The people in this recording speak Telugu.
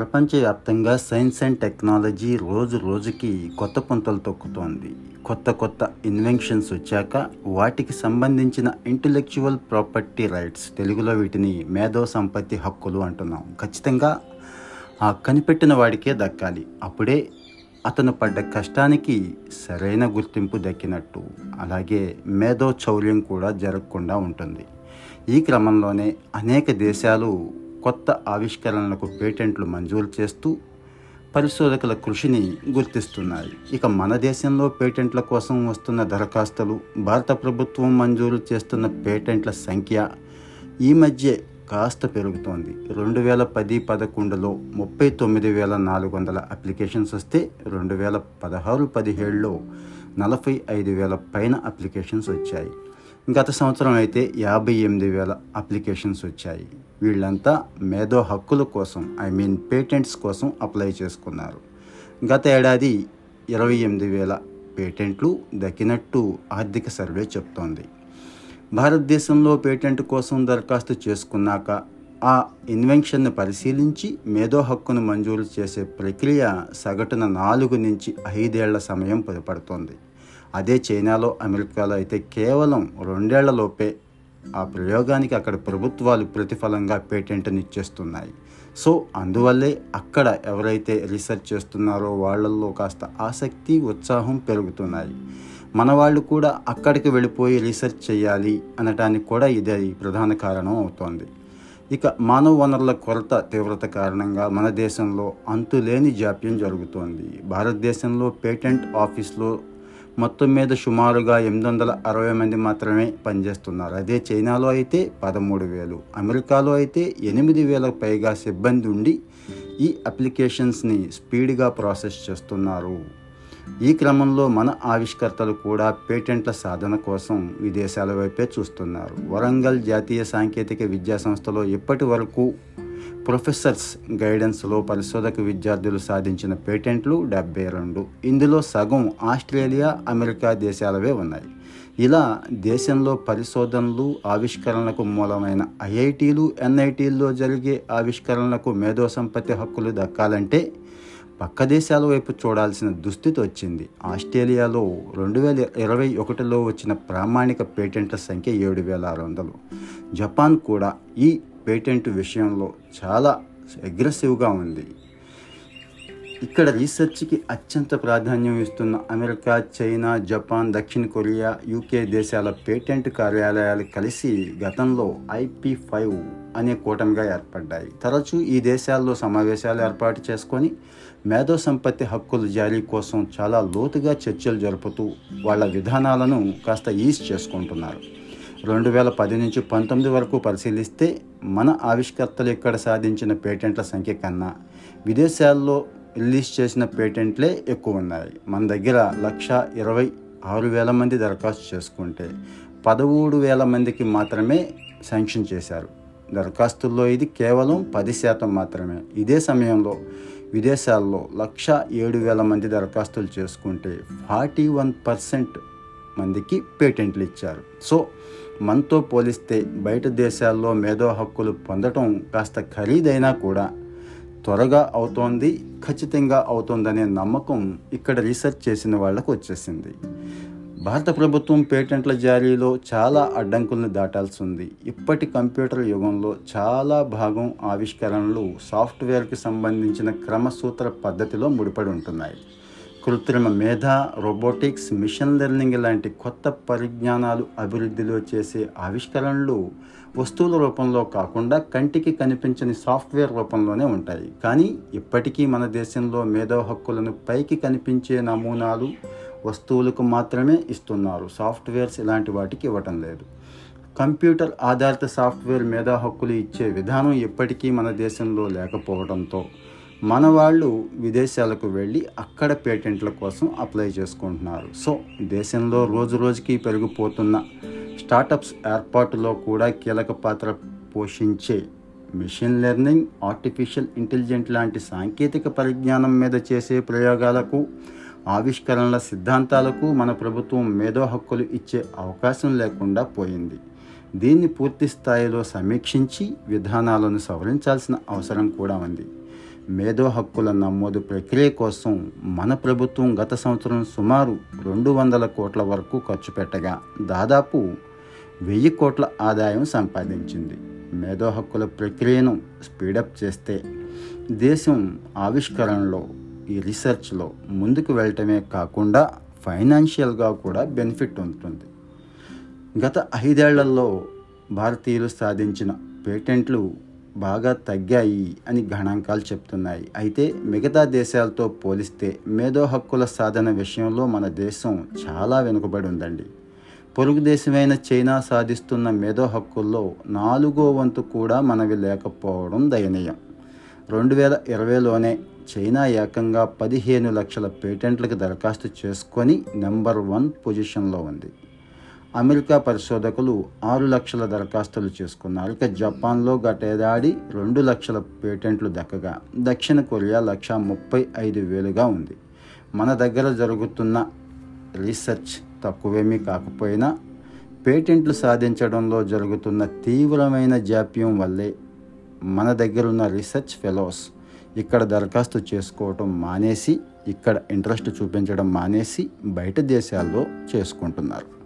ప్రపంచవ్యాప్తంగా సైన్స్ అండ్ టెక్నాలజీ రోజు రోజుకి కొత్త పుంతలు తొక్కుతోంది. కొత్త కొత్త ఇన్వెన్షన్స్ వచ్చాక వాటికి సంబంధించిన ఇంటలెక్చువల్ ప్రాపర్టీ రైట్స్ తెలుగులో వీటిని మేధో సంపత్తి హక్కులు అంటున్నాం. ఖచ్చితంగా ఆ కనిపెట్టిన వాడికే దక్కాలి. అప్పుడే అతను పడ్డ కష్టానికి సరైన గుర్తింపు దక్కినట్టు. అలాగే మేధో చౌర్యం కూడా జరగకుండా ఉంటుంది. ఈ క్రమంలోనే అనేక దేశాలు కొత్త ఆవిష్కరణలకు పేటెంట్లు మంజూరు చేస్తూ పరిశోధకుల కృషిని గుర్తిస్తున్నాయి. ఇక మన దేశంలో పేటెంట్ల కోసం వస్తున్న దరఖాస్తులు భారత ప్రభుత్వం మంజూరు చేస్తున్న పేటెంట్ల సంఖ్య ఈ మధ్య కాస్త పెరుగుతోంది. రెండు వేల పది పదకొండులో ముప్పై తొమ్మిది వేల నాలుగు వందల అప్లికేషన్స్ వస్తే రెండు వేల పదహారు పదిహేడులో నలభై ఐదు వేల పైన అప్లికేషన్స్ వచ్చాయి. గత సంవత్సరం అయితే యాభై ఎనిమిది వేల అప్లికేషన్స్ వచ్చాయి. వీళ్ళంతా మేధో హక్కుల కోసం ఐ మీన్ పేటెంట్స్ కోసం అప్లై చేసుకున్నారు. గత ఏడాది ఇరవై ఎనిమిది వేల పేటెంట్లు దక్కినట్టు ఆర్థిక సర్వే చెప్తోంది. భారతదేశంలో పేటెంట్ కోసం దరఖాస్తు చేసుకున్నాక ఆ ఇన్వెన్షన్ను పరిశీలించి మేధో హక్కును మంజూరు చేసే ప్రక్రియ సగటున నాలుగు నుంచి ఐదేళ్ళ సమయం పడుతుంది అదే చైనాలో అమెరికాలో అయితే కేవలం రెండేళ్ళలోపే ఆ ప్రయోగానికి అక్కడ ప్రభుత్వాలు ప్రతిఫలంగా పేటెంట్ని ఇచ్చేస్తున్నాయి సో అందువల్లే అక్కడ ఎవరైతే రీసెర్చ్ చేస్తున్నారో వాళ్ళల్లో కాస్త ఆసక్తి ఉత్సాహం పెరుగుతున్నాయి. మన వాళ్ళు కూడా అక్కడికి వెళ్ళిపోయి రీసెర్చ్ చేయాలి అనటానికి కూడా ఇదే ప్రధాన కారణం అవుతోంది. ఇక మానవ వనరుల కొరత తీవ్రత కారణంగా మన దేశంలో అంతులేని జాప్యం జరుగుతోంది. భారతదేశంలో పేటెంట్ ఆఫీస్లో మొత్తం మీద సుమారుగా ఎనిమిది వందల అరవై మంది మాత్రమే పనిచేస్తున్నారు. అదే చైనాలో అయితే పదమూడు వేలు అమెరికాలో అయితే ఎనిమిది వేలకు పైగా సిబ్బంది ఉండి ఈ అప్లికేషన్స్ని స్పీడ్గా ప్రాసెస్ చేస్తున్నారు. ఈ క్రమంలో మన ఆవిష్కర్తలు కూడా పేటెంట్ల సాధన కోసం విదేశాల వైపే చూస్తున్నారు. వరంగల్ జాతీయ సాంకేతిక విద్యా సంస్థలో ఇప్పటి వరకు ప్రొఫెసర్స్ గైడెన్స్లో పరిశోధక విద్యార్థులు సాధించిన పేటెంట్లు డెబ్బై రెండు. ఇందులో సగం ఆస్ట్రేలియా అమెరికా దేశాలవే ఉన్నాయి. ఇలా దేశంలో పరిశోధనలు ఆవిష్కరణలకు మూలమైన ఐఐటీలు ఎన్ఐటీల్లో జరిగే ఆవిష్కరణలకు మేధో సంపత్తి హక్కులు దక్కాలంటే పక్క దేశాల వైపు చూడాల్సిన దుస్థితి వచ్చింది. ఆస్ట్రేలియాలో రెండు వేల ఇరవై ఒకటిలో వచ్చిన ప్రామాణిక పేటెంట్ల సంఖ్య ఏడు వేల ఆరు వందలు. జపాన్ కూడా ఈ పేటెంట్ విషయంలో చాలా అగ్రెసివ్గా ఉంది. ఇక్కడ రీసెర్చ్కి అత్యంత ప్రాధాన్యం ఇస్తున్న అమెరికా చైనా జపాన్ దక్షిణ కొరియా యూకే దేశాల పేటెంట్ కార్యాలయాలు కలిసి గతంలో ఐపీ ఫైవ్ అనే కూటమిగా ఏర్పడ్డాయి. తరచూ ఈ దేశాల్లో సమావేశాలు ఏర్పాటు చేసుకొని మేధో సంపత్తి హక్కుల జారీ కోసం చాలా లోతుగా చర్చలు జరుపుతూ వాళ్ళ విధానాలను కాస్త ఈజ్ చేసుకుంటున్నారు. రెండు వేల పది నుంచి పంతొమ్మిది వరకు పరిశీలిస్తే మన ఆవిష్కర్తలు ఇక్కడ సాధించిన పేటెంట్ల సంఖ్య కన్నా విదేశాల్లో రిలీజ్ చేసిన పేటెంట్లే ఎక్కువ ఉన్నాయి మన దగ్గర లక్ష ఇరవై ఆరు వేల మంది దరఖాస్తు చేసుకుంటే పదమూడు వేల మందికి మాత్రమే శాంక్షన్ చేశారు. దరఖాస్తుల్లో ఇది కేవలం పది శాతం మాత్రమే. ఇదే సమయంలో విదేశాల్లో లక్ష ఏడు వేల మంది దరఖాస్తులు చేసుకుంటే ఫార్టీ వన్ పర్సెంట్ మందికి పేటెంట్లు ఇచ్చారు. సో మనతో పోలిస్తే బయట దేశాల్లో మేధో హక్కులు పొందటం కాస్త ఖరీదైనా కూడా త్వరగా అవుతోంది ఖచ్చితంగా అవుతోందనే నమ్మకం ఇక్కడ రీసెర్చ్ చేసిన వాళ్ళకు వచ్చేసింది. భారత ప్రభుత్వం పేటెంట్ల జారీలో చాలా అడ్డంకులను దాటాల్సి ఉంది ఇప్పటి కంప్యూటర్ యుగంలో చాలా భాగం ఆవిష్కరణలు సాఫ్ట్వేర్కి సంబంధించిన క్రమసూత్ర పద్ధతిలో ముడిపడి ఉంటున్నాయి. కృత్రిమ మేధ రోబోటిక్స్ మిషన్ లెర్నింగ్ లాంటి కొత్త పరిజ్ఞానాలు అభివృద్ధిలో చేసే ఆవిష్కరణలు వస్తువుల రూపంలో కాకుండా కంటికి కనిపించని సాఫ్ట్వేర్ రూపంలోనే ఉంటాయి. కానీ ఇప్పటికీ మన దేశంలో మేధో హక్కులను పైకి కనిపించే నమూనాలు వస్తువులకు మాత్రమే ఇస్తున్నారు. సాఫ్ట్వేర్స్ ఇలాంటి వాటికి ఇవ్వటం లేదు. కంప్యూటర్ ఆధారిత సాఫ్ట్వేర్ మేధా హక్కులు ఇచ్చే విధానం ఇప్పటికీ మన దేశంలో లేకపోవడంతో మన వాళ్ళు విదేశాలకు వెళ్ళి అక్కడ పేటెంట్ల కోసం అప్లై చేసుకుంటున్నారు. సో దేశంలో రోజు రోజుకి పెరిగిపోతున్న స్టార్టప్స్ ఏర్పాటులో కూడా కీలక పాత్ర పోషించే మిషన్ లెర్నింగ్ ఆర్టిఫిషియల్ ఇంటెలిజెంట్ లాంటి సాంకేతిక పరిజ్ఞానం మీద చేసే ప్రయోగాలకు ఆవిష్కరణల సిద్ధాంతాలకు మన ప్రభుత్వం మేధో హక్కులు ఇచ్చే అవకాశం లేకుండా పోయింది. దీన్ని పూర్తి స్థాయిలో సమీక్షించి విధానాలను సవరించాల్సిన అవసరం కూడా ఉంది. మేధో హక్కుల నమోదు ప్రక్రియ కోసం మన ప్రభుత్వం గత సంవత్సరం సుమారు రెండు వందల కోట్ల వరకు ఖర్చు పెట్టగా దాదాపు వెయ్యి కోట్ల ఆదాయం సంపాదించింది. మేధో హక్కుల ప్రక్రియను స్పీడప్ చేస్తే దేశం ఆవిష్కరణలో ఈ రీసెర్చ్లో ముందుకు వెళ్ళటమే కాకుండా ఫైనాన్షియల్గా కూడా బెనిఫిట్ ఉంటుంది. గత ఐదేళ్ళలో భారతీయులు సాధించిన పేటెంట్లు బాగా తగ్గాయి అని గణాంకాలు చెప్తున్నాయి. అయితే మిగతా దేశాలతో పోలిస్తే మేధో హక్కుల సాధన విషయంలో మన దేశం చాలా వెనుకబడి ఉందండి. పొరుగు దేశమైన చైనా సాధిస్తున్న మేధో హక్కుల్లో నాలుగో వంతు కూడా మనవి లేకపోవడం దయనీయం. రెండు వేల ఇరవైలోనే చైనా ఏకంగా పదిహేను లక్షల పేటెంట్లకు దరఖాస్తు చేసుకొని నెంబర్ వన్ పొజిషన్లో ఉంది. అమెరికా పరిశోధకులు ఆరు లక్షల దరఖాస్తులు చేసుకున్నారు. ఇక జపాన్లో గతేడాది రెండు లక్షల పేటెంట్లు దక్కగా. దక్షిణ కొరియా లక్ష ముప్పై ఐదు వేలుగా ఉంది. మన దగ్గర జరుగుతున్న రీసెర్చ్ తక్కువేమీ కాకపోయినా పేటెంట్లు సాధించడంలో జరుగుతున్న తీవ్రమైన జాప్యం వల్లే మన దగ్గరున్న రీసెర్చ్ ఫెలోస్ ఇక్కడ దరఖాస్తు చేసుకోవటం మానేసి ఇక్కడ ఇంట్రెస్ట్ చూపించడం మానేసి బయట దేశాల్లో చేసుకుంటున్నారు.